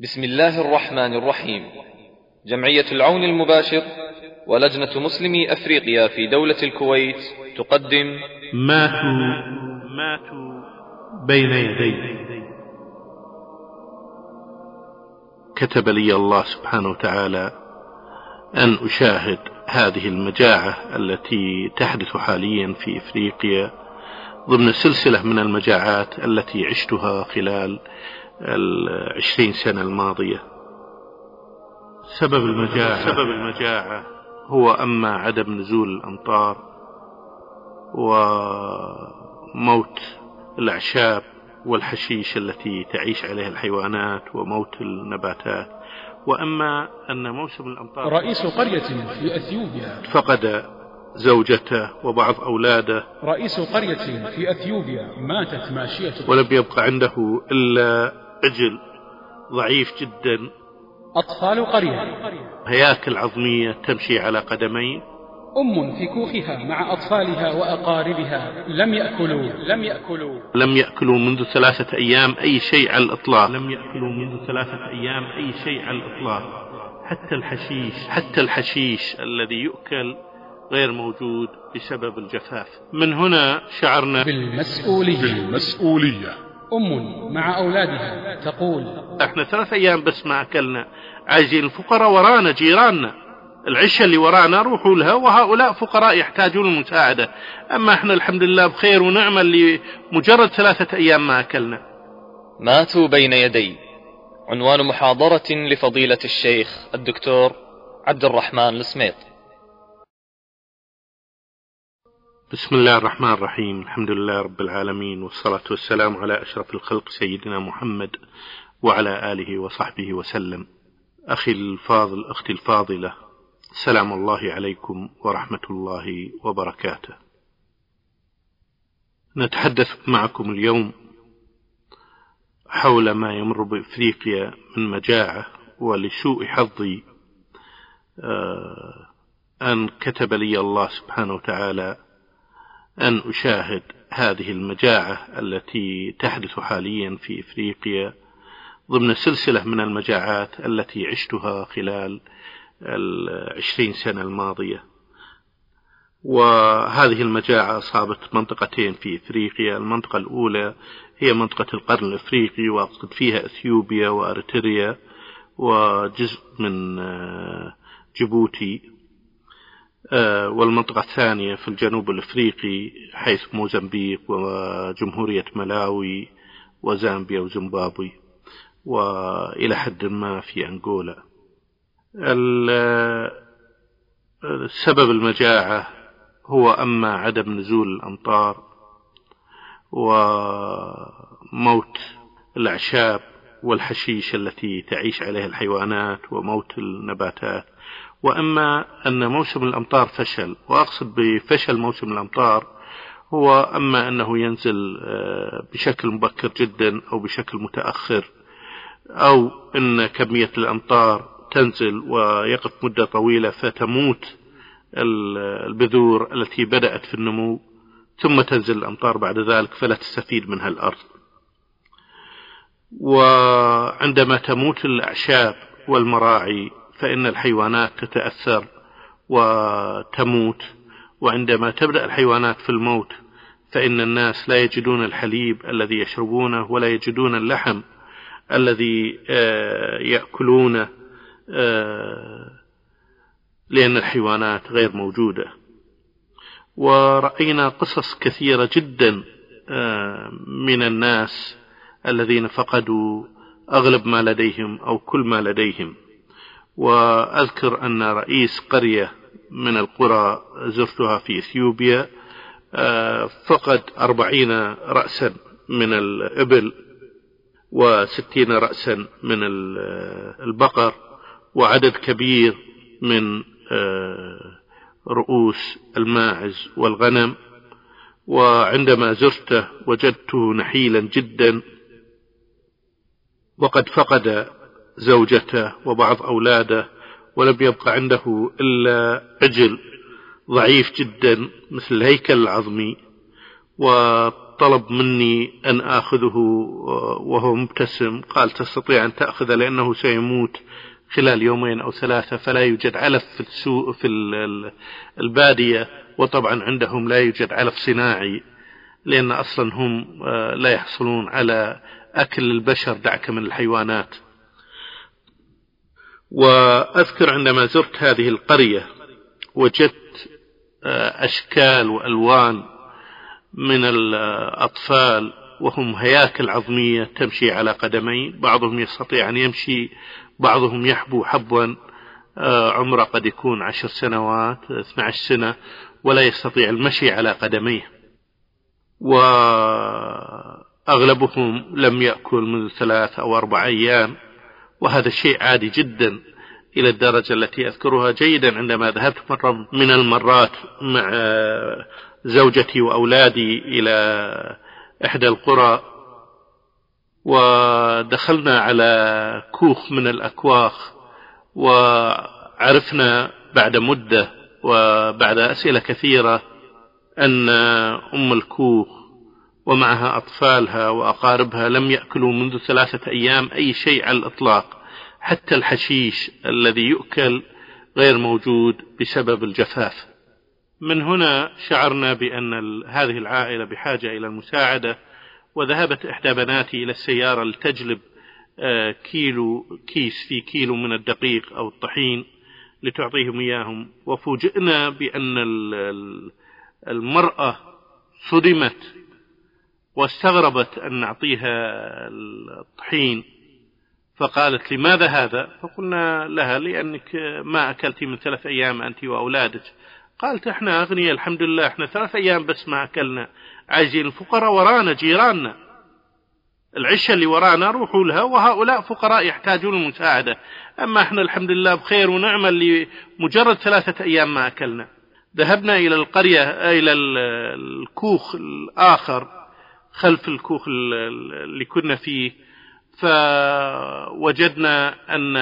بسم الله الرحمن الرحيم. جمعية العون المباشر ولجنة مسلمي أفريقيا في دولة الكويت تقدم ماتوا ماتوا بين يدي. كتب لي الله سبحانه وتعالى أن أشاهد هذه المجاعة التي تحدث حاليا في إفريقيا ضمن سلسلة من المجاعات التي عشتها خلال العشرين سنة الماضية. سبب المجاعة. سبب المجاعة. هو أما عدم نزول الأمطار وموت الأعشاب والحشيش التي تعيش عليها الحيوانات وموت النباتات. وأما أن موسم الأمطار رئيس قرية في أثيوبيا فقد زوجته وبعض أولاده. رئيس قرية في أثيوبيا ماتت ماشيته ولم يبق عنده إلا عجل ضعيف جدا. أطفال قرية. هياكل عظمية تمشي على قدمين. أم في كوخها مع أطفالها وأقاربها. لم يأكلوا. لم يأكلوا. لم يأكلوا منذ ثلاثة أيام أي شيء على الإطلاق. لم يأكلوا منذ ثلاثة أيام أي شيء على الإطلاق. حتى الحشيش حتى الحشيش الذي يؤكل غير موجود بسبب الجفاف. من هنا شعرنا بالمسؤولية. بالمسؤولية. أم مع أولادها تقول إحنا ثلاث أيام بس ما أكلنا. عايزين الفقراء ورانا جيراننا. العشة اللي ورانا روحوا لها وهؤلاء فقراء يحتاجون المساعدة. أما إحنا الحمد لله بخير ونعمة اللي مجرد ثلاثة أيام ما أكلنا. ماتوا بين يدي. عنوان محاضرة لفضيلة الشيخ الدكتور عبد الرحمن السميط. بسم الله الرحمن الرحيم. الحمد لله رب العالمين والصلاة والسلام على أشرف الخلق سيدنا محمد وعلى آله وصحبه وسلم. أخي الفاضل أختي الفاضلة سلام الله عليكم ورحمة الله وبركاته. نتحدث معكم اليوم حول ما يمر بإفريقيا من مجاعة ولسوء حظي أن كتب لي الله سبحانه وتعالى أن أشاهد هذه المجاعة التي تحدث حاليا في إفريقيا ضمن سلسلة من المجاعات التي عشتها خلال العشرين سنة الماضية. وهذه المجاعة أصابت منطقتين في إفريقيا. المنطقة الأولى هي منطقة القرن الإفريقي وأقصد فيها أثيوبيا وأريتريا وجزء من جيبوتي. والمنطقة الثانية في الجنوب الإفريقي حيث موزمبيق وجمهورية ملاوي وزامبيا وزيمبابوي وإلى حد ما في أنغولا. سبب المجاعة هو أما عدم نزول الأمطار وموت الأعشاب والحشيش التي تعيش عليها الحيوانات وموت النباتات. وأما أن موسم الأمطار فشل وأقصد بفشل موسم الأمطار هو أما أنه ينزل بشكل مبكر جدا أو بشكل متأخر أو أن كمية الأمطار تنزل ويقف مدة طويلة فتموت البذور التي بدأت في النمو ثم تنزل الأمطار بعد ذلك فلا تستفيد منها الأرض وعندما تموت الأعشاب والمراعي فإن الحيوانات تتأثر وتموت. وعندما تبدأ الحيوانات في الموت فإن الناس لا يجدون الحليب الذي يشربونه ولا يجدون اللحم الذي يأكلونه لأن الحيوانات غير موجودة. ورأينا قصص كثيرة جدا من الناس الذين فقدوا أغلب ما لديهم أو كل ما لديهم. وأذكر أن رئيس قرية من القرى زرتها في إثيوبيا فقد أربعين رأسا من الإبل وستين رأسا من البقر وعدد كبير من رؤوس الماعز والغنم. وعندما زرته وجدته نحيلا جدا وقد فقد زوجته وبعض أولاده ولم يبق عنده إلا عجل ضعيف جدا مثل الهيكل العظمي وطلب مني أن آخذه وهو مبتسم قال تستطيع أن تأخذه لأنه سيموت خلال يومين أو ثلاثة فلا يوجد علف في السوق في البادية وطبعا عندهم لا يوجد علف صناعي لأن أصلا هم آه، لا يحصلون على أكل البشر دعك من الحيوانات. وأذكر عندما زرت هذه القرية وجدت آه، أشكال وألوان من الأطفال وهم هياكل عظمية تمشي على قدمين بعضهم يستطيع أن يمشي بعضهم يحبو حبوا آه، عمره قد يكون عشر سنوات 12 سنة ولا يستطيع المشي على قدميه. وأغلبهم لم يأكل منذ ثلاث أو أربع أيام. وهذا شيء عادي جدا إلى الدرجة التي أذكرها جيدا عندما ذهبت مرة من المرات مع زوجتي وأولادي إلى إحدى القرى ودخلنا على كوخ من الأكواخ وعرفنا بعد مدة وبعد أسئلة كثيرة أن أم الكوخ ومعها أطفالها وأقاربها لم يأكلوا منذ ثلاثة أيام أي شيء على الإطلاق حتى الحشيش الذي يؤكل غير موجود بسبب الجفاف. من هنا شعرنا بأن هذه العائلة بحاجة إلى المساعدة وذهبت إحدى بناتي إلى السيارة لتجلب آه، كيلو كيس في كيلو من الدقيق أو الطحين لتعطيهم إياهم. وفوجئنا بأن المرأة صدمت واستغربت أن نعطيها الطحين فقالت لماذا هذا؟ فقلنا لها لأنك ما أكلت من ثلاث أيام أنت وأولادك. قالت إحنا أغنياء الحمد لله إحنا ثلاث أيام بس ما أكلنا. عايزين الفقراء ورانا جيراننا. العشة اللي ورانا روحوا لها وهؤلاء فقراء يحتاجون المساعدة. أما إحنا الحمد لله بخير ونعمة اللي مجرد ثلاثة أيام ما أكلنا. ذهبنا إلى القرية إلى الكوخ الآخر. خلف الكوخ اللي كنا فيه. فوجدنا أن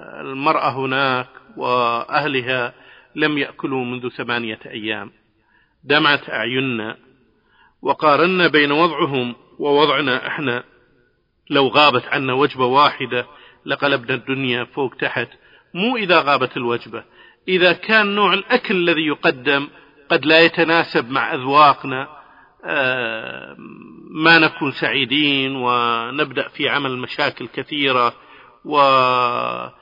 المرأة هناك وأهلها لم يأكلوا منذ ثمانية أيام. دمعت أعيننا. وقارنا بين وضعهم ووضعنا إحنا. لو غابت عنا وجبة واحدة لقلبنا الدنيا فوق تحت. مو إذا غابت الوجبة. إذا كان نوع الأكل الذي يقدم قد لا يتناسب مع أذواقنا. ما نكون سعيدين ونبدأ في عمل مشاكل كثيرة وهذا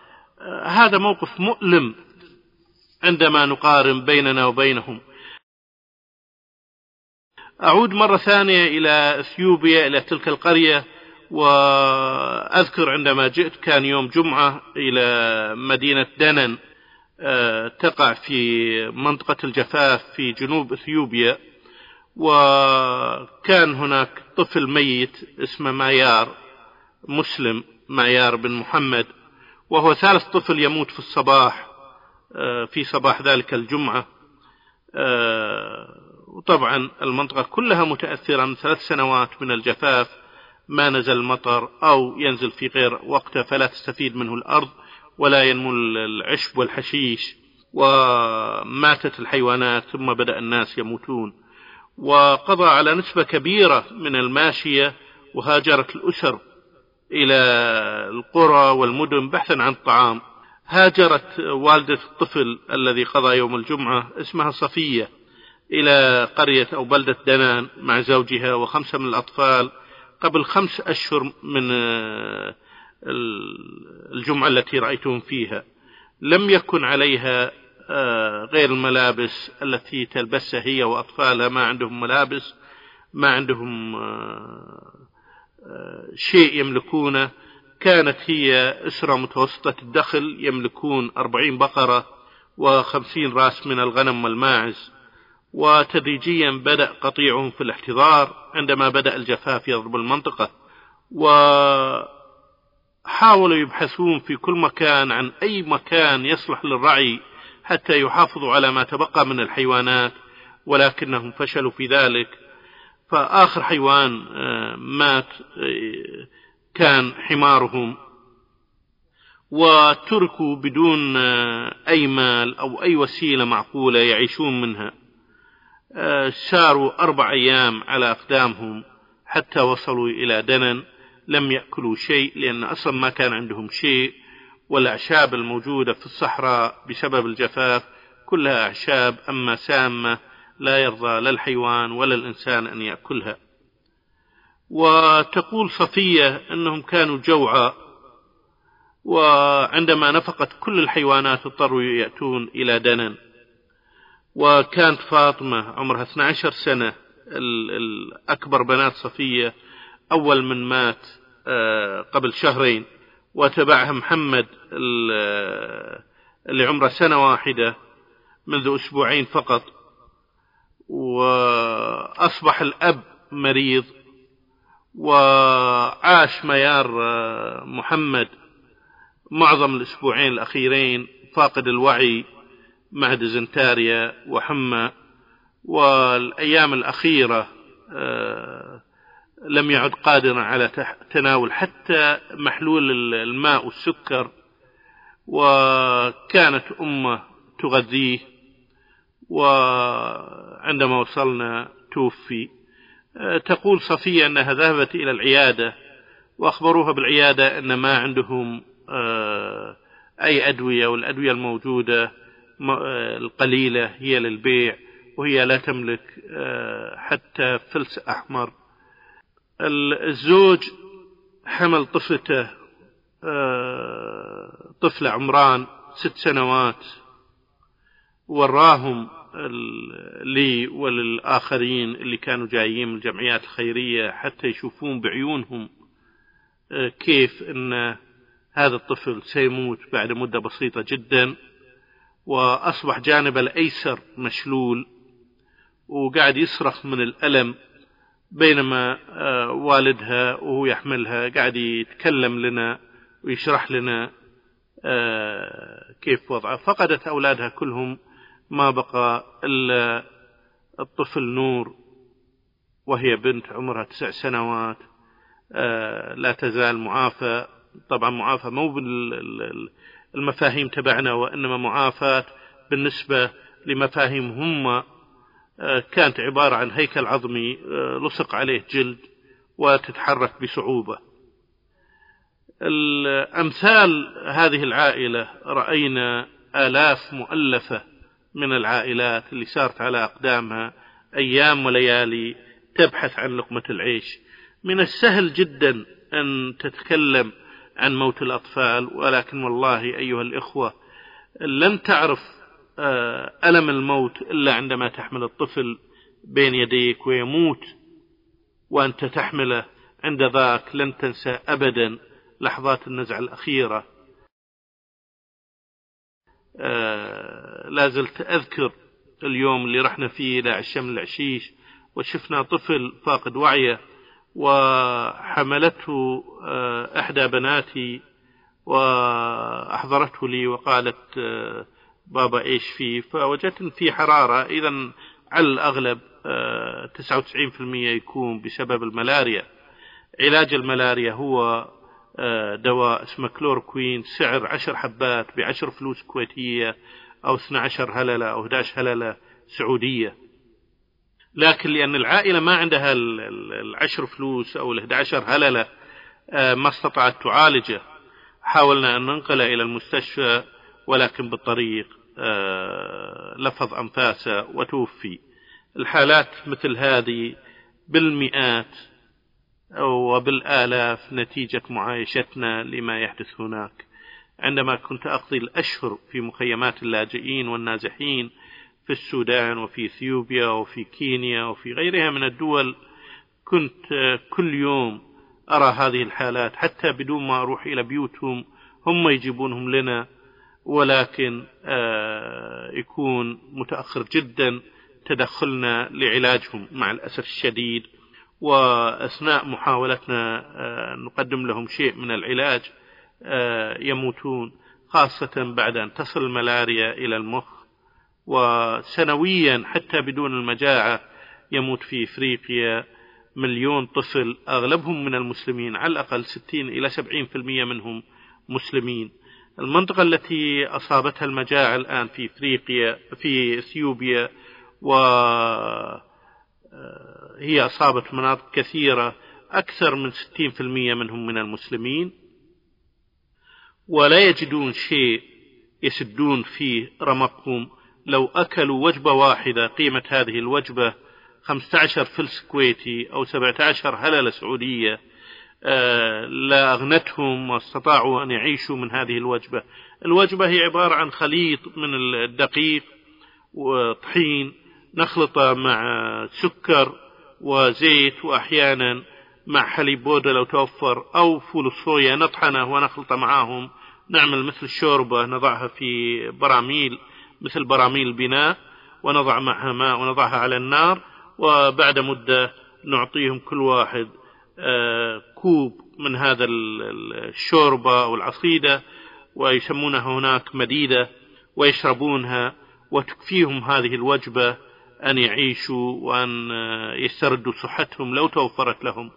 آه، موقف مؤلم عندما نقارن بيننا وبينهم. أعود مرة ثانية إلى أثيوبيا إلى تلك القرية وأذكر عندما جئت كان يوم جمعة إلى مدينة دنن آه، تقع في منطقة الجفاف في جنوب إثيوبيا. وكان هناك طفل ميت اسمه مايار مسلم مايار بن محمد وهو ثالث طفل يموت في الصباح آه، في صباح ذلك الجمعة. آه، وطبعا المنطقة كلها متأثرة من ثلاث سنوات من الجفاف ما نزل المطر أو ينزل في غير وقته فلا تستفيد منه الأرض ولا ينمو العشب والحشيش وماتت الحيوانات ثم بدأ الناس يموتون. وقضى على نسبة كبيرة من الماشية وهاجرت الأسر إلى القرى والمدن بحثا عن الطعام. هاجرت والدة الطفل الذي قضى يوم الجمعة اسمها صفية إلى قرية أو بلدة دنان مع زوجها وخمسة من الأطفال قبل خمس أشهر من الجمعة التي رأيتهم فيها. لم يكن عليها آه، غير الملابس التي تلبسها هي وأطفالها. ما عندهم ملابس ما عندهم آه، آه، شيء يملكونه. كانت هي أسرة متوسطة الدخل يملكون أربعين بقرة وخمسين راس من الغنم والماعز. وتدريجيا بدأ قطيعهم في الاحتضار عندما بدأ الجفاف يضرب المنطقة. و حاولوا يبحثون في كل مكان عن أي مكان يصلح للرعي حتى يحافظوا على ما تبقى من الحيوانات ولكنهم فشلوا في ذلك. فآخر حيوان آه، مات آه، كان حمارهم. وتركوا بدون آه، أي مال أو أي وسيلة معقولة يعيشون منها. ساروا أربع أيام على أقدامهم حتى وصلوا إلى دنن. لم يأكلوا شيء لأن أصلا ما كان عندهم شيء. والأعشاب الموجودة في الصحراء بسبب الجفاف كلها أعشاب أما سامة لا يرضى لا الحيوان ولا الإنسان أن يأكلها. وتقول صفية أنهم كانوا جوعى وعندما نفقت كل الحيوانات اضطروا يأتون إلى دنن وكانت فاطمة عمرها 12 سنة الأكبر بنات صفية أول من مات آه، قبل شهرين. وتبعها محمد اللي عمره سنة واحدة منذ أسبوعين فقط. وأصبح الأب مريض وعاش ميار محمد معظم الأسبوعين الأخيرين فاقد الوعي مع ديزنتاريا وحمى. والأيام الأخيرة آه، لم يعد قادرا على تناول حتى محلول الماء والسكر وكانت أمه تغذيه وعندما وصلنا توفي. آه، تقول صفية أنها ذهبت إلى العيادة وأخبروها بالعيادة أن ما عندهم آه، أي أدوية والأدوية الموجودة آه، القليلة هي للبيع وهي لا تملك حتى فلس أحمر. الزوج حمل طفلته طفل عمران ست سنوات. وراهم لي وللآخرين اللي كانوا جايين من الجمعيات الخيرية حتى يشوفون بعيونهم آه، كيف أن هذا الطفل سيموت بعد مدة بسيطة جدا. وأصبح جانب الأيسر مشلول وقاعد يصرخ من الألم. بينما آه، والدها وهو يحملها قاعد يتكلم لنا ويشرح لنا آه، كيف وضعه. فقدت أولادها كلهم ما بقى إلا الطفل نور وهي بنت عمرها تسع سنوات آه، لا تزال معافى. طبعا معافى مو بالمفاهيم تبعنا وإنما معافاة بالنسبة لمفاهيم هم كانت عبارة عن هيكل عظمي آه، لصق عليه جلد وتتحرك بصعوبة. الأمثال هذه العائلة رأينا آلاف مؤلفة من العائلات اللي صارت على أقدامها أيام وليالي تبحث عن لقمة العيش. من السهل جدا أن تتكلم عن موت الأطفال ولكن والله أيها الإخوة لن تعرف آه، ألم الموت إلا عندما تحمل الطفل بين يديك ويموت وأنت تحمله عند ذاك لن تنسى أبدا لحظات النزعة الأخيرة. آه، لا زلت أذكر اليوم اللي رحنا فيه إلى عشام العشيش وشفنا طفل فاقد وعيه وحملته آه، إحدى بناتي وأحضرته لي وقالت آه، بابا إيش فيه؟ فوجدت إن في حرارة إذا على الأغلب 99% يكون بسبب الملاريا. علاج الملاريا هو آه، دواء اسمه كلوركوين سعر عشر حبات بعشر فلوس كويتية أو 12 هللة أو 11 هللة سعودية. لكن لأن العائلة ما عندها العشر فلوس أو ال 11 هللة آه، ما استطاعت تعالجه. حاولنا أن ننقله إلى المستشفى ولكن بالطريق آه، لفظ أنفاسه وتوفي. الحالات مثل هذه بالمئات وبالآلاف نتيجة معايشتنا لما يحدث هناك. عندما كنت أقضي الأشهر في مخيمات اللاجئين والنازحين في السودان وفي إثيوبيا وفي كينيا وفي غيرها من الدول كنت كل يوم أرى هذه الحالات حتى بدون ما أروح إلى بيوتهم هم يجيبونهم لنا ولكن آه، يكون متأخر جدا تدخلنا لعلاجهم مع الأسف الشديد. وأثناء محاولتنا آه، نقدم لهم شيء من العلاج آه، يموتون خاصة بعد أن تصل الملاريا إلى المخ. وسنويا حتى بدون المجاعة يموت في إفريقيا مليون طفل أغلبهم من المسلمين على الأقل 60 إلى 70% منهم مسلمين. المنطقة التي أصابتها المجاعة الآن في إفريقيا في إثيوبيا وهي أصابت مناطق كثيرة أكثر من 60% منهم من المسلمين ولا يجدون شيء يسدون فيه رمقهم. لو أكلوا وجبة واحدة قيمة هذه الوجبة 15 فلس كويتي أو 17 هللة سعودية آه، لا أغنتهم واستطاعوا أن يعيشوا من هذه الوجبة. الوجبة هي عبارة عن خليط من الدقيق وطحين نخلطه مع سكر وزيت وأحيانا مع حليب بودرة لو توفر أو فول الصويا نطحنه ونخلطه معاهم. نعمل مثل الشوربة نضعها في براميل مثل براميل البناء ونضع معها ماء ونضعها على النار وبعد مدة نعطيهم كل واحد كوب من هذا الشوربة أو العصيدة ويسمونها هناك مديدة ويشربونها وتكفيهم هذه الوجبة أن يعيشوا وأن آه، يستردوا صحتهم لو توفرت لهم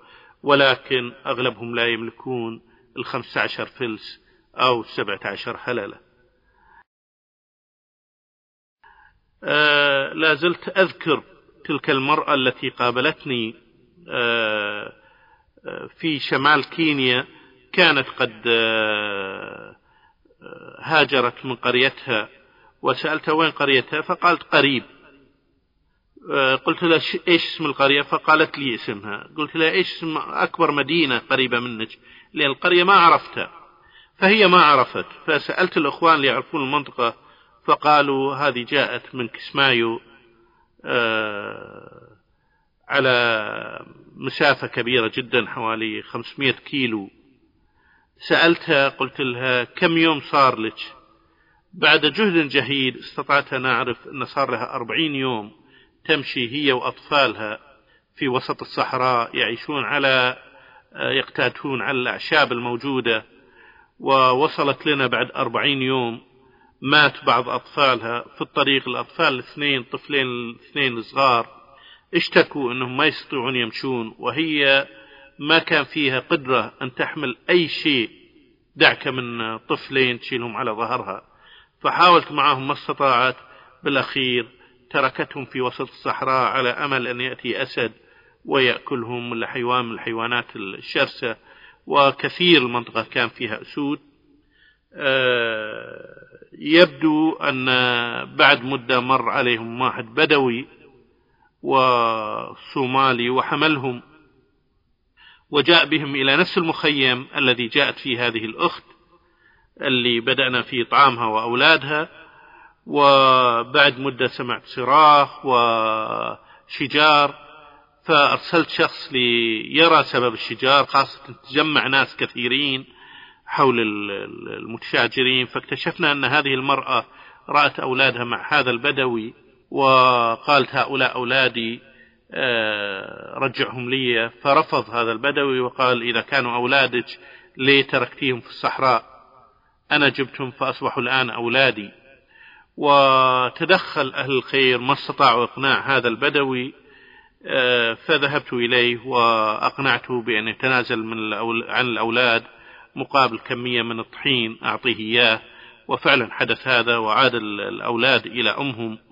ولكن أغلبهم لا يملكون الخمسة عشر فلس أو السبعة عشر هللة آه لا زلت أذكر تلك المرأة التي قابلتني آه في شمال كينيا كانت قد آه، هاجرت من قريتها وسألتها وين قريتها فقالت قريب. آه، قلت لها إيش اسم القرية؟ فقالت لي اسمها. قلت لها إيش اسم أكبر مدينة قريبة منك؟ لأن القرية ما عرفتها. فهي ما عرفت. فسألت الإخوان اللي يعرفون المنطقة فقالوا هذه جاءت من كسمايو. آه، على مسافة كبيرة جدا حوالي 500 كيلو. سألتها قلت لها كم يوم صار لك؟ بعد جهد جهيد استطعت أن أعرف أن صار لها أربعين يوم تمشي هي وأطفالها في وسط الصحراء يعيشون على يقتاتون على الأعشاب الموجودة ووصلت لنا بعد أربعين يوم. مات بعض أطفالها في الطريق الأطفال الاثنين طفلين الاثنين الصغار اشتكوا أنهم ما يستطيعون يمشون وهي ما كان فيها قدرة أن تحمل أي شيء دعك من طفلين تشيلهم على ظهرها. فحاولت معهم ما استطاعت بالأخير تركتهم في وسط الصحراء على أمل أن يأتي أسد ويأكلهم ولا حيوان من الحيوانات الشرسة وكثير المنطقة كان فيها أسود. آه، يبدو أن بعد مدة مر عليهم واحد بدوي وصومالي وحملهم وجاء بهم إلى نفس المخيم الذي جاءت فيه هذه الأخت اللي بدأنا في إطعامها وأولادها وبعد مدة سمعت صراخ وشجار فأرسلت شخص ليرى سبب الشجار خاصة تجمع ناس كثيرين حول المتشاجرين فاكتشفنا أن هذه المرأة رأت أولادها مع هذا البدوي وقالت هؤلاء أولادي آه، رجعهم لي. فرفض هذا البدوي وقال إذا كانوا أولادك ليه تركتيهم في الصحراء؟ أنا جبتهم فأصبحوا الآن أولادي. وتدخل أهل الخير ما استطاعوا إقناع هذا البدوي آه، فذهبت إليه وأقنعته بأن يتنازل من عن الأولاد مقابل كمية من الطحين أعطيه إياه. وفعلا حدث هذا وعاد الأولاد إلى أمهم.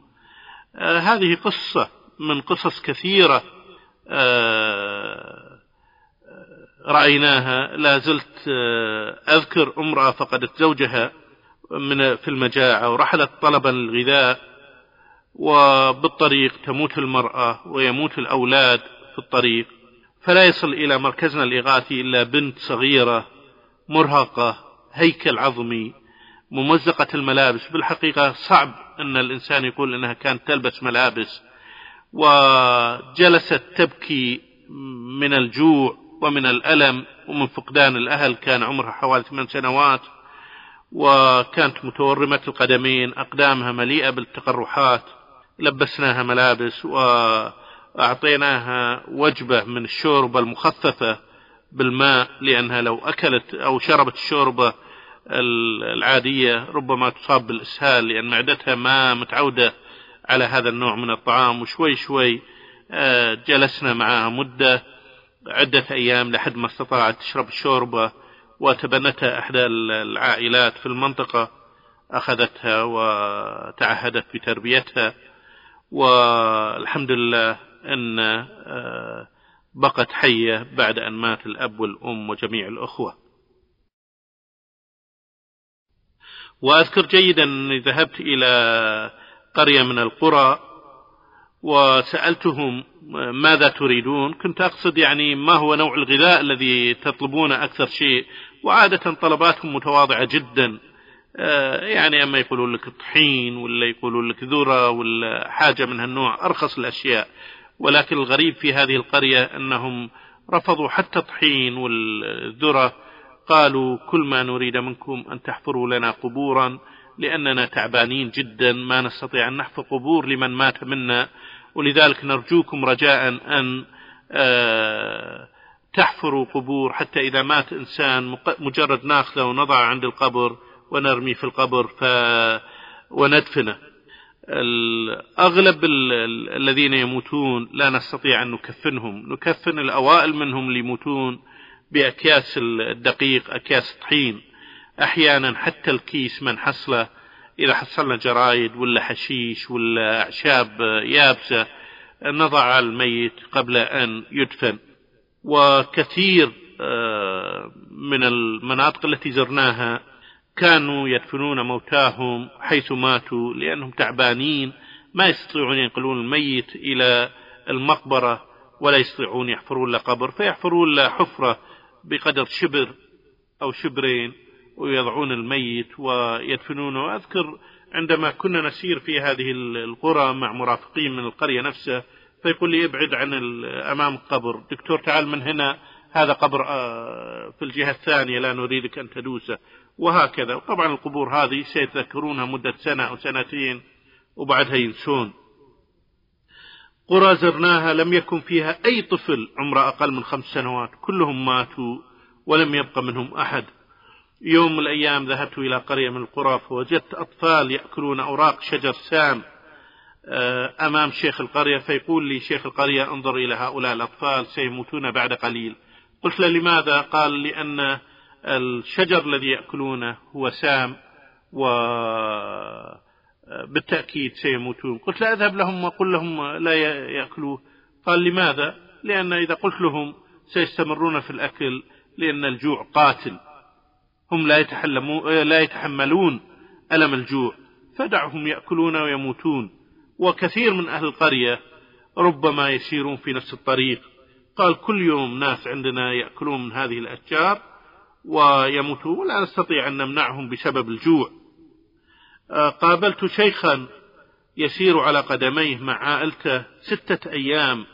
هذه قصة من قصص كثيرة آه، رأيناها. لا زلت آه، أذكر امرأة فقدت زوجها من في المجاعة ورحلت طلبا للغذاء وبالطريق تموت المرأة ويموت الأولاد في الطريق. فلا يصل إلى مركزنا الإغاثي إلا بنت صغيرة مرهقة هيكل عظمي ممزقة الملابس بالحقيقة صعب أن الإنسان يقول أنها كانت تلبس ملابس وجلست تبكي من الجوع ومن الألم ومن فقدان الأهل. كان عمرها حوالي ثمان سنوات وكانت متورمة القدمين أقدامها مليئة بالتقرحات. لبسناها ملابس وأعطيناها وجبة من الشوربة المخففة بالماء لأنها لو أكلت أو شربت الشوربة العادية ربما تصاب بالإسهال لأن معدتها ما متعودة على هذا النوع من الطعام وشوي شوي آه، جلسنا معها مدة عدة أيام لحد ما استطاعت تشرب الشوربة وتبنتها إحدى العائلات في المنطقة أخذتها وتعهدت بتربيتها. والحمد لله أن آه، بقت حية بعد أن مات الأب والأم وجميع الأخوة. وأذكر جيدا أني ذهبت إلى قرية من القرى وسألتهم ماذا تريدون؟ كنت أقصد يعني ما هو نوع الغذاء الذي تطلبونه أكثر شيء؟ وعادة طلباتهم متواضعة جدا. آه، يعني أما يقولون لك طحين ولا يقولون لك ذرة ولا حاجة من هالنوع أرخص الأشياء. ولكن الغريب في هذه القرية أنهم رفضوا حتى الطحين والذرة. قالوا كل ما نريد منكم أن تحفروا لنا قبورا لأننا تعبانين جدا ما نستطيع أن نحفر قبور لمن مات منا. ولذلك نرجوكم رجاء أن آه، تحفروا قبور حتى إذا مات إنسان مجرد ناخذه ونضعه عند القبر ونرمي في القبر ف وندفنه. أغلب الذين يموتون لا نستطيع أن نكفنهم. نكفن الأوائل منهم اللي يموتون بأكياس الدقيق أكياس طحين. أحيانا حتى الكيس من حصله إذا حصلنا جرايد ولا حشيش ولا أعشاب يابسة نضع الميت قبل أن يدفن. وكثير آه، من المناطق التي زرناها كانوا يدفنون موتاهم حيث ماتوا لأنهم تعبانين ما يستطيعون ينقلون الميت إلى المقبرة ولا يستطيعون يحفرون له قبر فيحفرون له حفرة. بقدر شبر أو شبرين ويضعون الميت ويدفنونه. أذكر عندما كنا نسير في هذه القرى مع مرافقين من القرية نفسها فيقول لي ابعد عن أمام القبر دكتور تعال من هنا هذا قبر آه، في الجهة الثانية لا نريدك أن تدوسه. وهكذا. طبعا القبور هذه سيتذكرونها مدة سنة أو سنتين وبعدها ينسون. قرى زرناها لم يكن فيها أي طفل عمره أقل من خمس سنوات. كلهم ماتوا ولم يبق منهم أحد. يوم من الأيام ذهبت إلى قرية من القرى فوجدت أطفال يأكلون أوراق شجر سام آه، أمام شيخ القرية فيقول لي شيخ القرية انظر إلى هؤلاء الأطفال سيموتون بعد قليل. قلت له لماذا؟ قال لأن الشجر الذي يأكلونه هو سام و بالتأكيد سيموتون. قلت لا أذهب لهم وقل لهم لا يأكلوه. قال لماذا؟ لأن إذا قلت لهم سيستمرون في الأكل لأن الجوع قاتل. هم لا, لا يتحملون ألم الجوع. فدعهم يأكلون ويموتون. وكثير من أهل القرية ربما يسيرون في نفس الطريق. قال كل يوم ناس عندنا يأكلون من هذه الأشجار ويموتون. ولا نستطيع أن نمنعهم بسبب الجوع. قابلت شيخا يسير على قدميه مع عائلته ستة أيام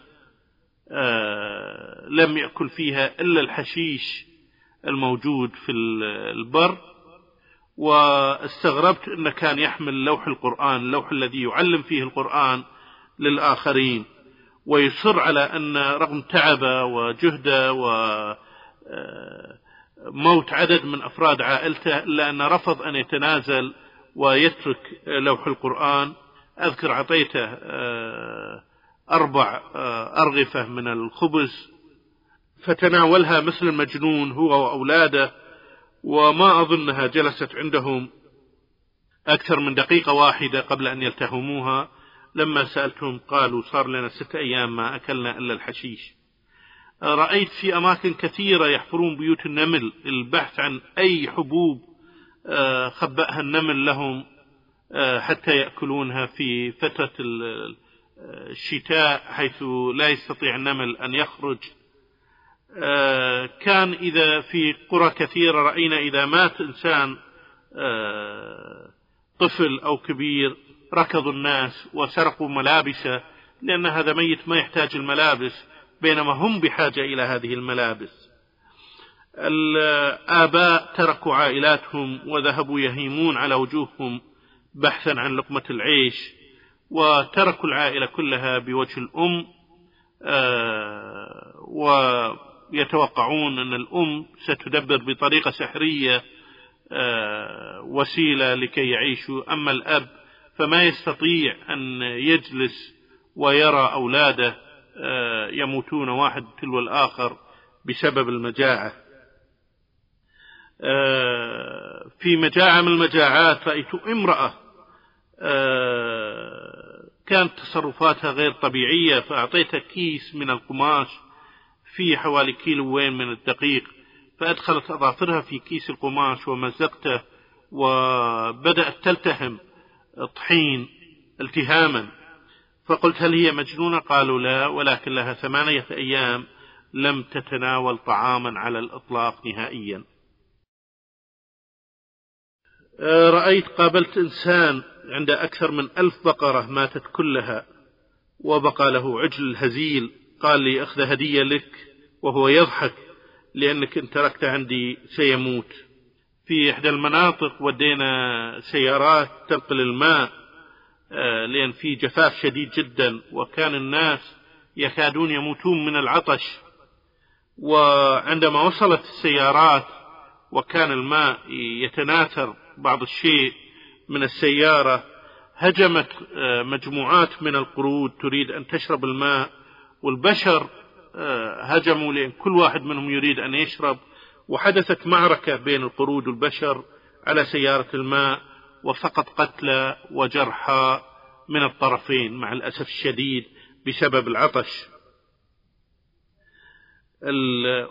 آه، لم يأكل فيها إلا الحشيش الموجود في البر واستغربت أنه كان يحمل لوح القرآن اللوح الذي يعلم فيه القرآن للآخرين ويصر على أن رغم تعبه وجهده و آه، عدد من أفراد عائلته إلا أنه رفض أن يتنازل ويترك لوح القرآن. أذكر عطيته آه، أربع آه، أرغفة من الخبز فتناولها مثل المجنون هو وأولاده وما أظنها جلست عندهم أكثر من دقيقة واحدة قبل أن يلتهموها. لما سألتهم قالوا صار لنا ستة أيام ما أكلنا إلا الحشيش. رأيت في أماكن كثيرة يحفرون بيوت النمل البحث عن أي حبوب آه، خبأها النمل لهم آه، حتى يأكلونها في فترة الشتاء حيث لا يستطيع النمل أن يخرج. آه، كان إذا في قرى كثيرة رأينا إذا مات إنسان طفل أو كبير ركضوا الناس وسرقوا ملابسه لأن هذا ميت ما يحتاج الملابس بينما هم بحاجة إلى هذه الملابس. الآباء تركوا عائلاتهم وذهبوا يهيمون على وجوههم بحثا عن لقمة العيش وتركوا العائلة كلها بوجه الأم آه، ويتوقعون أن الأم ستدبر بطريقة سحرية آه، وسيلة لكي يعيشوا أما الأب فما يستطيع أن يجلس ويرى أولاده آه، يموتون واحد تلو الآخر بسبب المجاعة. في مجاعة من المجاعات رأيت امرأة آه، كانت تصرفاتها غير طبيعية فأعطيتها كيس من القماش فيه حوالي كيلوين من الدقيق فأدخلت أظافرها في كيس القماش ومزقته وبدأت تلتهم طحين التهاما. فقلت هل هي مجنونة؟ قالوا لا ولكن لها ثمانية أيام لم تتناول طعاما على الإطلاق نهائيا. آه، رأيت قابلت إنسان عنده أكثر من ألف بقرة ماتت كلها وبقى له عجل هزيل قال لي أخذ هدية لك وهو يضحك لأنك إن تركت عندي سيموت. في إحدى المناطق ودينا سيارات تنقل الماء آه، لأن في جفاف شديد جدا وكان الناس يكادون يموتون من العطش. وعندما وصلت السيارات وكان الماء يتناثر بعض الشيء من السيارة هجمت آه، مجموعات من القرود تريد أن تشرب الماء والبشر آه، هجموا لأن كل واحد منهم يريد أن يشرب وحدثت معركة بين القرود والبشر على سيارة الماء وفقط قتلى وجرحى من الطرفين مع الأسف الشديد بسبب العطش.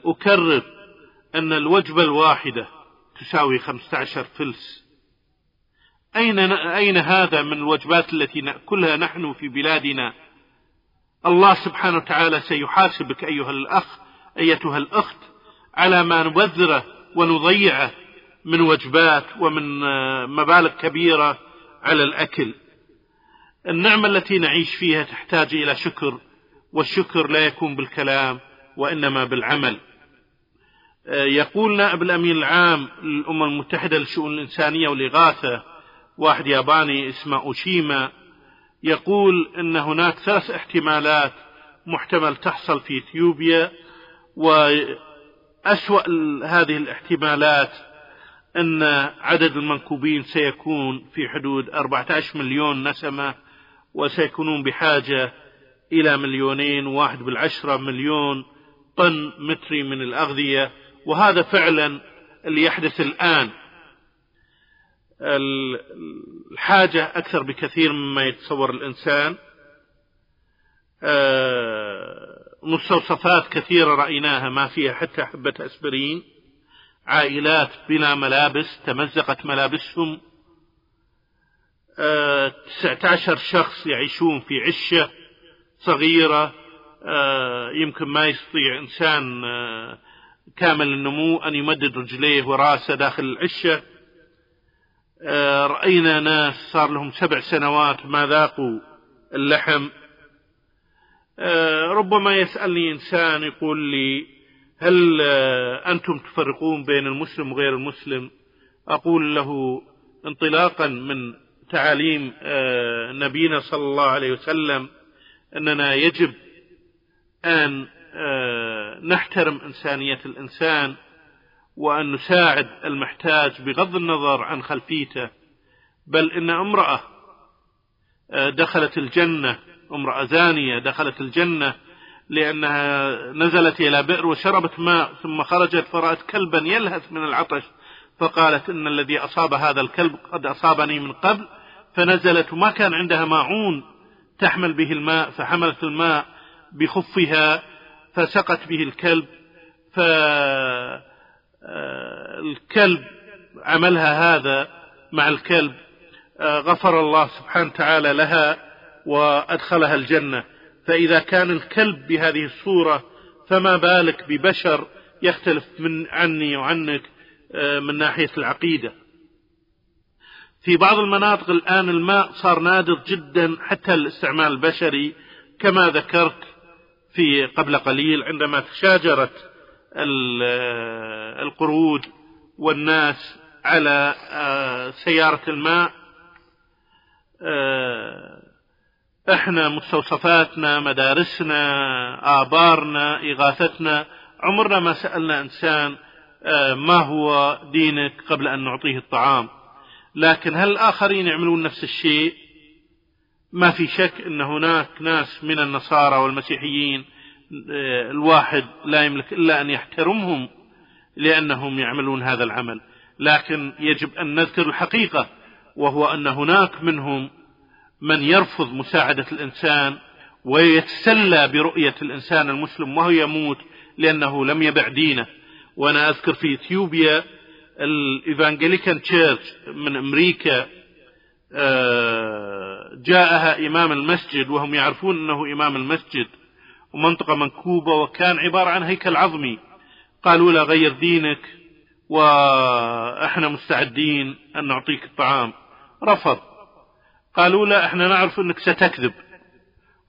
أكرر أن الوجبة الواحدة تساوي 15 فلس. أين, أين هذا من الوجبات التي نأكلها نحن في بلادنا؟ الله سبحانه وتعالى سيحاسبك أيها الأخ أيتها الأخت على ما نبذره ونضيعه من وجبات ومن مبالغ كبيرة على الأكل. النعمة التي نعيش فيها تحتاج إلى شكر والشكر لا يكون بالكلام وإنما بالعمل. يقول نائب الأمين العام للأمم المتحدة للشؤون الإنسانية والإغاثة واحد ياباني اسمه أوشيما يقول أن هناك ثلاث احتمالات محتمل تحصل في إثيوبيا وأسوأ هذه الاحتمالات أن عدد المنكوبين سيكون في حدود 14 مليون نسمة وسيكونون بحاجة إلى مليونين واحد بالعشرة مليون طن متري من الأغذية. وهذا فعلا اللي يحدث الآن. الحاجة أكثر بكثير مما يتصور الإنسان. آه، مستوصفات كثيرة رأيناها ما فيها حتى حبة أسبرين. عائلات بلا ملابس تمزقت ملابسهم. 19 آه، شخص يعيشون في عشة صغيرة. آه، يمكن ما يستطيع إنسان كامل النمو أن يمدد رجليه وراسه داخل العشة. آه، رأينا ناس صار لهم سبع سنوات ما ذاقوا اللحم. آه، ربما يسألني إنسان يقول لي هل آه، أنتم تفرقون بين المسلم وغير المسلم؟ أقول له انطلاقا من تعاليم نبينا صلى الله عليه وسلم أننا يجب أن نحترم إنسانية الإنسان وأن نساعد المحتاج بغض النظر عن خلفيته بل إن امرأة آه، دخلت الجنة امرأة زانية دخلت الجنة لأنها نزلت إلى بئر وشربت ماء ثم خرجت فرأت كلبا يلهث من العطش فقالت إن الذي أصاب هذا الكلب قد أصابني من قبل فنزلت وما كان عندها ماعون تحمل به الماء فحملت الماء بخفها فسقت به الكلب ف آه، عملها هذا مع الكلب آه، غفر الله سبحانه وتعالى لها وأدخلها الجنة. فإذا كان الكلب بهذه الصورة فما بالك ببشر يختلف من عني وعنك آه، من ناحية العقيدة. في بعض المناطق الآن الماء صار نادر جدا حتى الاستعمال البشري كما ذكرت في قبل قليل عندما تشاجرت القرود والناس على آه، سيارة الماء. آه، إحنا مستوصفاتنا مدارسنا آبارنا إغاثتنا عمرنا ما سألنا إنسان آه، ما هو دينك قبل أن نعطيه الطعام. لكن هل الآخرين يعملون نفس الشيء؟ ما في شك أن هناك ناس من النصارى والمسيحيين الواحد لا يملك إلا أن يحترمهم لأنهم يعملون هذا العمل. لكن يجب أن نذكر الحقيقة وهو أن هناك منهم من يرفض مساعدة الإنسان ويتسلى برؤية الإنسان المسلم وهو يموت لأنه لم يبع دينه. وأنا أذكر في إثيوبيا الإيفانجيليكان تشيرش من أمريكا آه، جاءها إمام المسجد وهم يعرفون أنه إمام المسجد ومنطقة منكوبة وكان عبارة عن هيكل عظمي. قالوا له غير دينك وإحنا مستعدين أن نعطيك الطعام. رفض. قالوا له إحنا نعرف أنك ستكذب.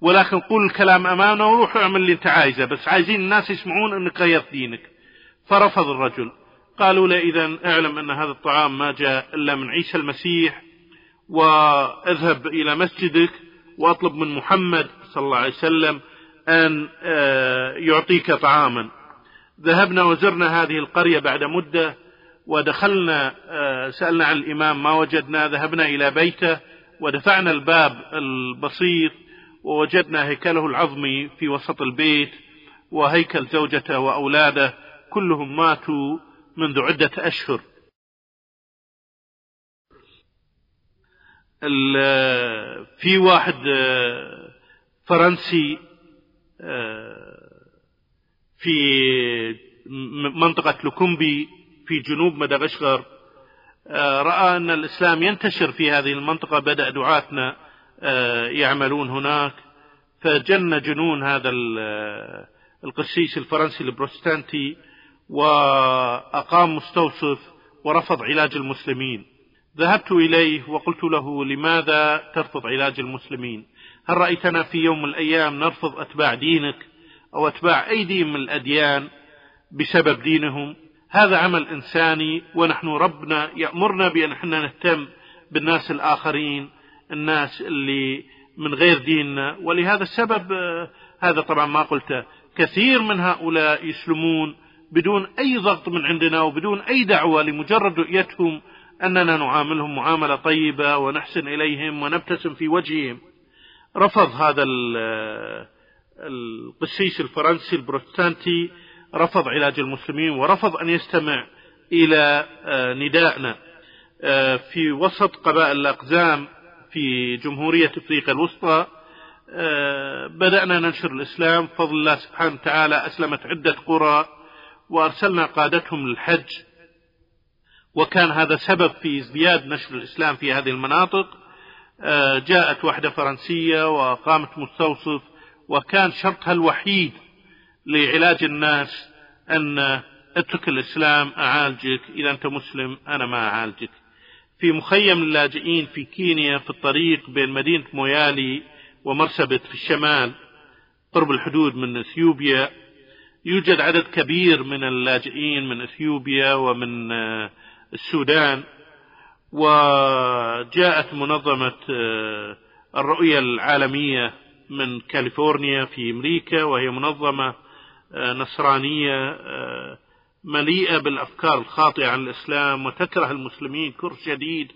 ولكن قول الكلام امامنا وروح اعمل اللي أنت عايزه بس عايزين الناس يسمعون أنك غيرت دينك. فرفض الرجل. قالوا له اذا اعلم أن هذا الطعام ما جاء إلا من عيسى المسيح وأذهب إلى مسجدك وأطلب من محمد صلى الله عليه وسلم أن آه، يعطيك طعاما. ذهبنا وزرنا هذه القرية بعد مدة ودخلنا آه، سألنا عن الإمام ما وجدنا ذهبنا إلى بيته ودفعنا الباب البسيط ووجدنا هيكله العظمي في وسط البيت وهيكل زوجته وأولاده كلهم ماتوا منذ عدة أشهر. في واحد آه، فرنسي آه، في منطقة لوكومبي في جنوب مدغشقر آه، رأى أن الإسلام ينتشر في هذه المنطقة بدأ دعاتنا يعملون هناك فجن جنون هذا القسيس الفرنسي البروستانتي وأقام مستوصف ورفض علاج المسلمين. ذهبت إليه وقلت له لماذا ترفض علاج المسلمين؟ هل رأيتنا في يوم من الأيام نرفض أتباع دينك أو أتباع أي دين من الأديان بسبب دينهم؟ هذا عمل إنساني ونحن ربنا يأمرنا بأن إحنا نهتم بالناس الآخرين الناس اللي من غير ديننا. ولهذا السبب آه، هذا طبعا ما قلته. كثير من هؤلاء يسلمون بدون أي ضغط من عندنا وبدون أي دعوة لمجرد رؤيتهم أننا نعاملهم معاملة طيبة ونحسن إليهم ونبتسم في وجههم. رفض هذا القسيس الفرنسي البروتستانتي رفض علاج المسلمين ورفض أن يستمع إلى آه، ندائنا آه، في وسط قبائل الأقزام في جمهورية أفريقيا الوسطى. آه، بدأنا ننشر الإسلام. فضل الله سبحانه وتعالى أسلمت عدة قرى وأرسلنا قادتهم للحج. وكان هذا سبب في ازدياد نشر الإسلام في هذه المناطق. جاءت واحدة فرنسية وقامت مستوصف وكان شرطها الوحيد لعلاج الناس أن اترك الإسلام أعالجك إذا أنت مسلم أنا ما أعالجك. في مخيم اللاجئين في كينيا في الطريق بين مدينة مويالي ومرسبت في الشمال قرب الحدود من إثيوبيا. يوجد عدد كبير من اللاجئين من إثيوبيا ومن آه، السودان وجاءت منظمة آه، الرؤية العالمية من كاليفورنيا في أمريكا وهي منظمة نصرانية آه، مليئة بالأفكار الخاطئة عن الإسلام وتكره المسلمين كره شديد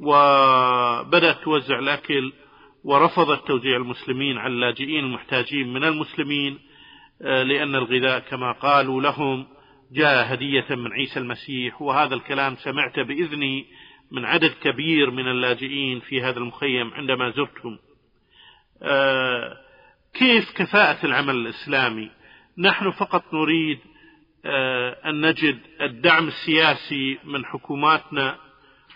وبدأت توزع الأكل ورفضت توزيع المسلمين على اللاجئين المحتاجين من المسلمين آه، لأن الغذاء كما قالوا لهم جاء هدية من عيسى المسيح وهذا الكلام سمعته بإذني من عدد كبير من اللاجئين في هذا المخيم عندما زرتهم. آه، كيف كفاءة العمل الإسلامي؟ نحن فقط نريد آه، أن نجد الدعم السياسي من حكوماتنا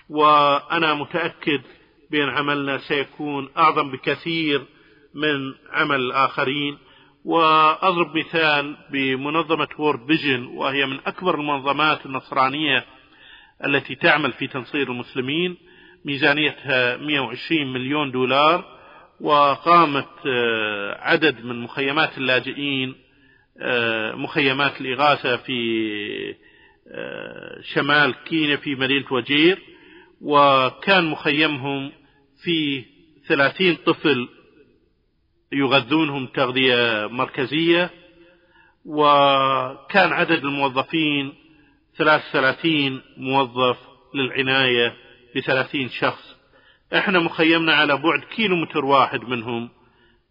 وأنا متأكد بأن عملنا سيكون أعظم بكثير من عمل الآخرين. وأضرب مثال بمنظمة وورد فيجن وهي من أكبر المنظمات النصرانية التي تعمل في تنصير المسلمين. ميزانيتها 120 مليون دولار وقامت آه، عدد من مخيمات اللاجئين آه، مخيمات الإغاثة في آه، شمال كينيا في مدينة وجير. وكان مخيمهم في ثلاثين طفل يغذونهم تغذية مركزية وكان عدد الموظفين ثلاث ثلاثين موظف للعناية بثلاثين شخص. إحنا مخيمنا على بعد كيلو متر واحد منهم.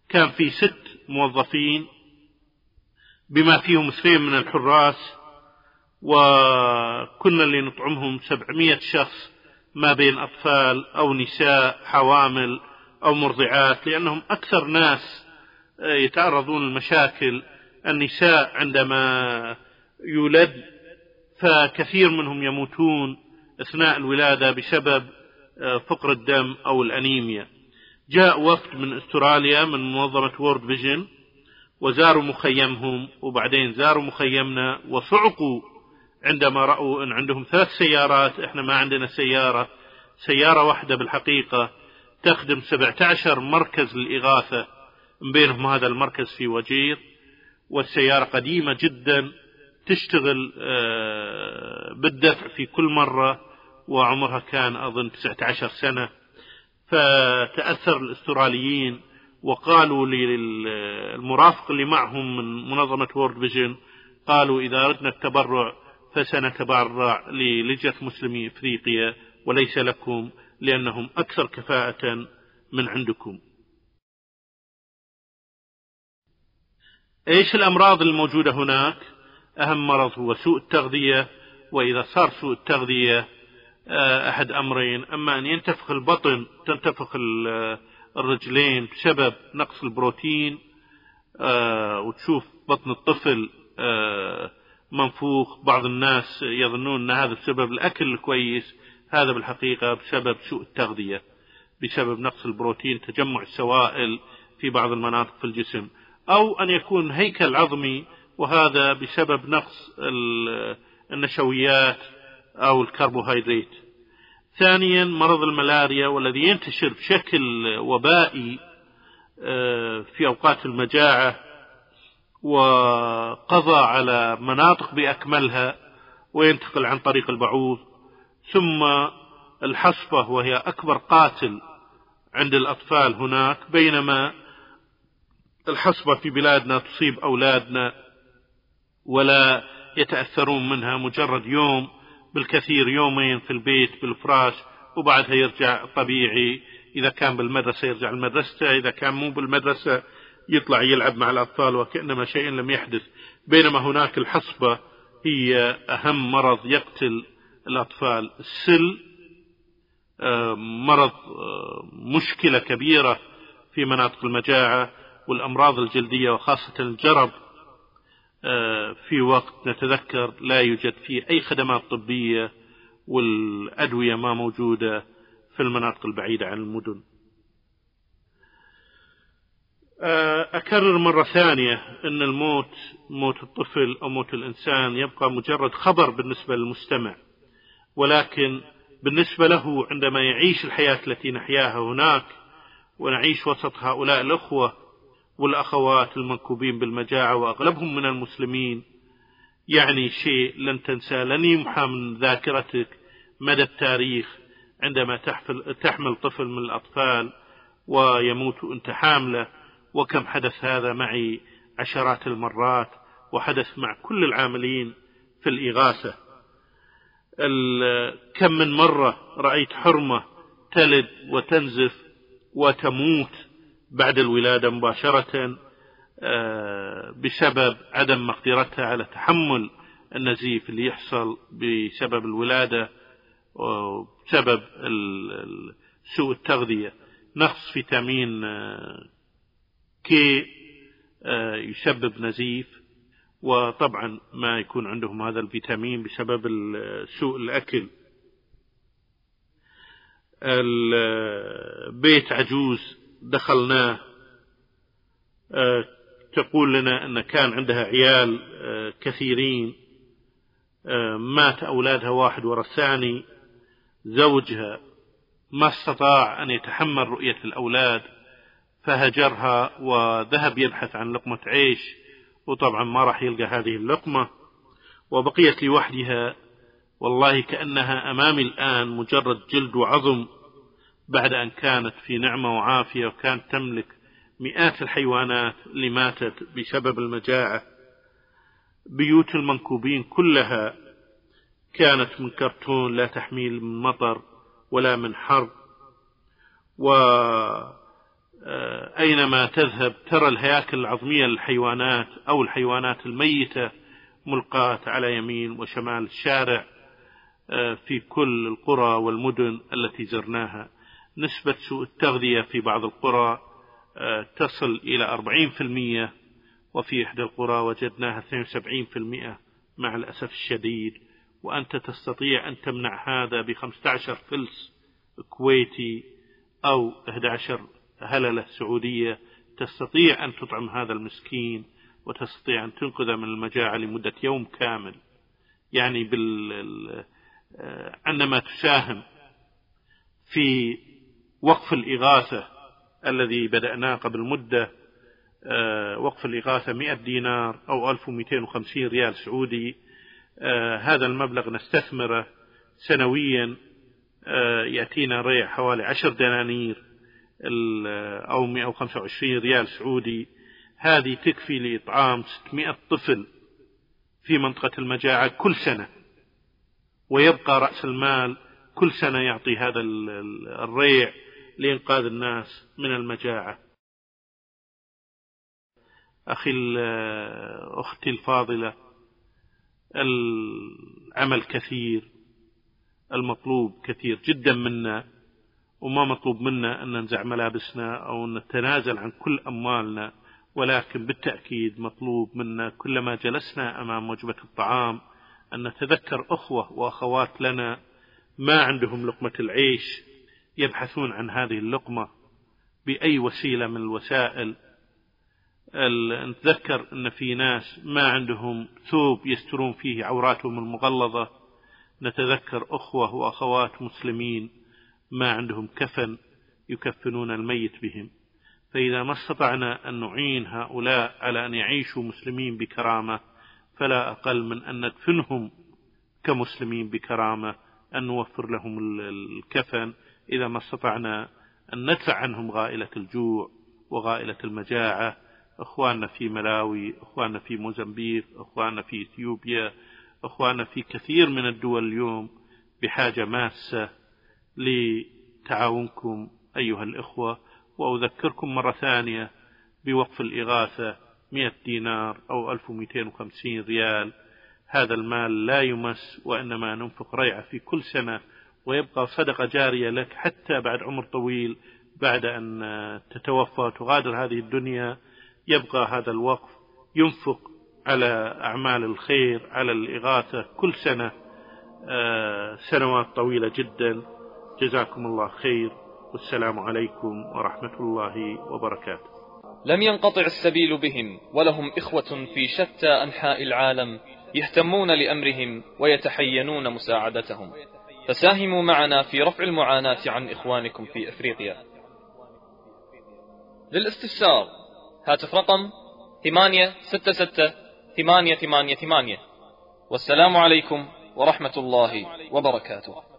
كان في ست موظفين بما فيهم اثنين من الحراس وكنا اللي نطعمهم سبعمية شخص ما بين أطفال أو نساء حوامل أو مرضعات لأنهم أكثر ناس آه، يتعرضون للمشاكل. النساء عندما يولد فكثير منهم يموتون أثناء الولادة بسبب آه، فقر الدم أو الأنيميا. جاء وفد من أستراليا من منظمة وورد فيجن وزاروا مخيمهم وبعدين زاروا مخيمنا وصعقوا عندما رأوا أن عندهم ثلاث سيارات إحنا ما عندنا سيارة. سيارة واحدة بالحقيقة تخدم 17 مركز للإغاثة من بينهم هذا المركز في وجير والسيارة قديمة جدا تشتغل آه، بالدفع في كل مرة وعمرها كان أظن 19 سنة. فتأثر الأستراليين وقالوا للمرافق اللي معهم من منظمة وورد فيجن قالوا إذا أردنا التبرع فسنتبرع للجنة مسلمي إفريقيا وليس لكم لأنهم أكثر كفاءة من عندكم. إيش الأمراض الموجودة هناك؟ أهم مرض هو سوء التغذية وإذا صار سوء التغذية آه، أحد أمرين. أما أن ينتفخ البطن تنتفخ الرجلين بسبب نقص البروتين آه، وتشوف بطن الطفل آه، منفوخ بعض الناس يظنون أن هذا بسبب الأكل الكويس هذا بالحقيقة بسبب سوء التغذية بسبب نقص البروتين تجمع السوائل في بعض المناطق في الجسم أو أن يكون هيكل عظمي وهذا بسبب نقص النشويات أو الكربوهيدرات. ثانيا مرض الملاريا والذي ينتشر بشكل وبائي آه، في أوقات المجاعة وقضى على مناطق بأكملها وينتقل عن طريق البعوض. ثم الحصبة وهي أكبر قاتل عند الأطفال هناك بينما الحصبة في بلادنا تصيب أولادنا ولا يتأثرون منها مجرد يوم بالكثير يومين في البيت بالفراش وبعدها يرجع طبيعي. إذا كان بالمدرسة يرجع المدرسة إذا كان مو بالمدرسة يطلع يلعب مع الأطفال وكأنما شيء لم يحدث. بينما هناك الحصبة هي أهم مرض يقتل الأطفال. السل آه، مرض آه، مشكلة كبيرة في مناطق المجاعة والأمراض الجلدية وخاصة الجرب آه، في وقت نتذكر لا يوجد فيه أي خدمات طبية والأدوية ما موجودة في المناطق البعيدة عن المدن. أكرر مرة ثانية أن الموت موت الطفل أو موت الإنسان يبقى مجرد خبر بالنسبة للمستمع. ولكن بالنسبة له عندما يعيش الحياة التي نحياها هناك ونعيش وسط هؤلاء الأخوة والأخوات المنكوبين بالمجاعة وأغلبهم من المسلمين يعني شيء لن تنسى لن يمحى من ذاكرتك مدى التاريخ عندما تحفل تحمل طفل من الأطفال ويموت أنت حاملة وكم حدث هذا معي عشرات المرات وحدث مع كل العاملين في الإغاثة. كم من مرة رأيت حرمة تلد وتنزف وتموت بعد الولادة مباشرة آه، بسبب عدم مقدرتها على تحمل النزيف اللي يحصل بسبب الولادة وبسبب سوء التغذية. نقص فيتامين آه، كي آه، يسبب نزيف. وطبعا ما يكون عندهم هذا الفيتامين بسبب سوء الأكل. البيت عجوز دخلناه. آه، تقول لنا أن كان عندها عيال آه، كثيرين. آه، مات أولادها واحد ورا الثاني. زوجها ما استطاع أن يتحمل رؤية الأولاد فهجرها وذهب يبحث عن لقمة عيش. وطبعا ما راح يلقى هذه اللقمة وبقيت لوحدها والله كأنها أمامي الآن مجرد جلد وعظم بعد أن كانت في نعمة وعافية وكانت تملك مئات الحيوانات اللي ماتت بسبب المجاعة. بيوت المنكوبين كلها كانت من كرتون لا تحميل من مطر ولا من حرب وأينما آه، تذهب ترى الهياكل العظمية للحيوانات أو الحيوانات الميتة ملقاة على يمين وشمال الشارع آه، في كل القرى والمدن التي زرناها. نسبة سوء التغذية في بعض القرى آه، تصل إلى 40% وفي إحدى القرى وجدناها 72% مع الأسف الشديد. وأنت تستطيع أن تمنع هذا ب 15 فلس كويتي أو 11 هللة سعودية؟ تستطيع أن تطعم هذا المسكين وتستطيع أن تنقذ من المجاعة لمدة يوم كامل. يعني بال عندما تساهم في وقف الإغاثة الذي بدأناه قبل مدة آه، وقف الإغاثة 100 دينار أو 1250 ريال سعودي آه، هذا المبلغ نستثمره سنويا آه، يأتينا ريع حوالي 10 دنانير. أو 125 ريال سعودي. هذه تكفي لإطعام 600 طفل في منطقة المجاعة كل سنة. ويبقى رأس المال كل سنة يعطي هذا الريع لإنقاذ الناس من المجاعة. أخي أختي الفاضلة العمل كثير المطلوب كثير جدا منا. وما مطلوب منا أن ننزع ملابسنا أو نتنازل عن كل أموالنا ولكن بالتأكيد مطلوب منا كلما جلسنا أمام وجبة الطعام أن نتذكر أخوة وأخوات لنا ما عندهم لقمة العيش يبحثون عن هذه اللقمة بأي وسيلة من الوسائل. نتذكر أن في ناس ما عندهم ثوب يسترون فيه عوراتهم المغلظة. نتذكر أخوة وأخوات مسلمين. ما عندهم كفن يكفنون الميت بهم. فإذا ما استطعنا أن نعين هؤلاء على أن يعيشوا مسلمين بكرامة فلا أقل من أن ندفنهم كمسلمين بكرامة أن نوفر لهم الكفن. إذا ما استطعنا أن ندفع عنهم غائلة الجوع وغائلة المجاعة. أخواننا في ملاوي أخواننا في موزمبيق أخواننا في إثيوبيا أخواننا في كثير من الدول اليوم بحاجة ماسة لتعاونكم أيها الإخوة وأذكركم مرة ثانية بوقف الإغاثة 100 دينار أو 1250 ريال. هذا المال لا يمس وإنما ننفق ريعة في كل سنة ويبقى صدقة جارية لك حتى بعد عمر طويل بعد أن تتوفى وتغادر هذه الدنيا. يبقى هذا الوقف ينفق على أعمال الخير على الإغاثة كل سنة آه، سنوات طويلة جدا. جزاكم الله خير. والسلام عليكم ورحمة الله وبركاته. لم ينقطع السبيل بهم ولهم إخوة في شتى أنحاء العالم يهتمون لأمرهم ويتحينون مساعدتهم. فساهموا معنا في رفع المعاناة عن إخوانكم في أفريقيا. للاستفسار هاتف رقم ثمانية ستة ستة ثمانية ثمانية ثمانية. والسلام عليكم ورحمة الله وبركاته.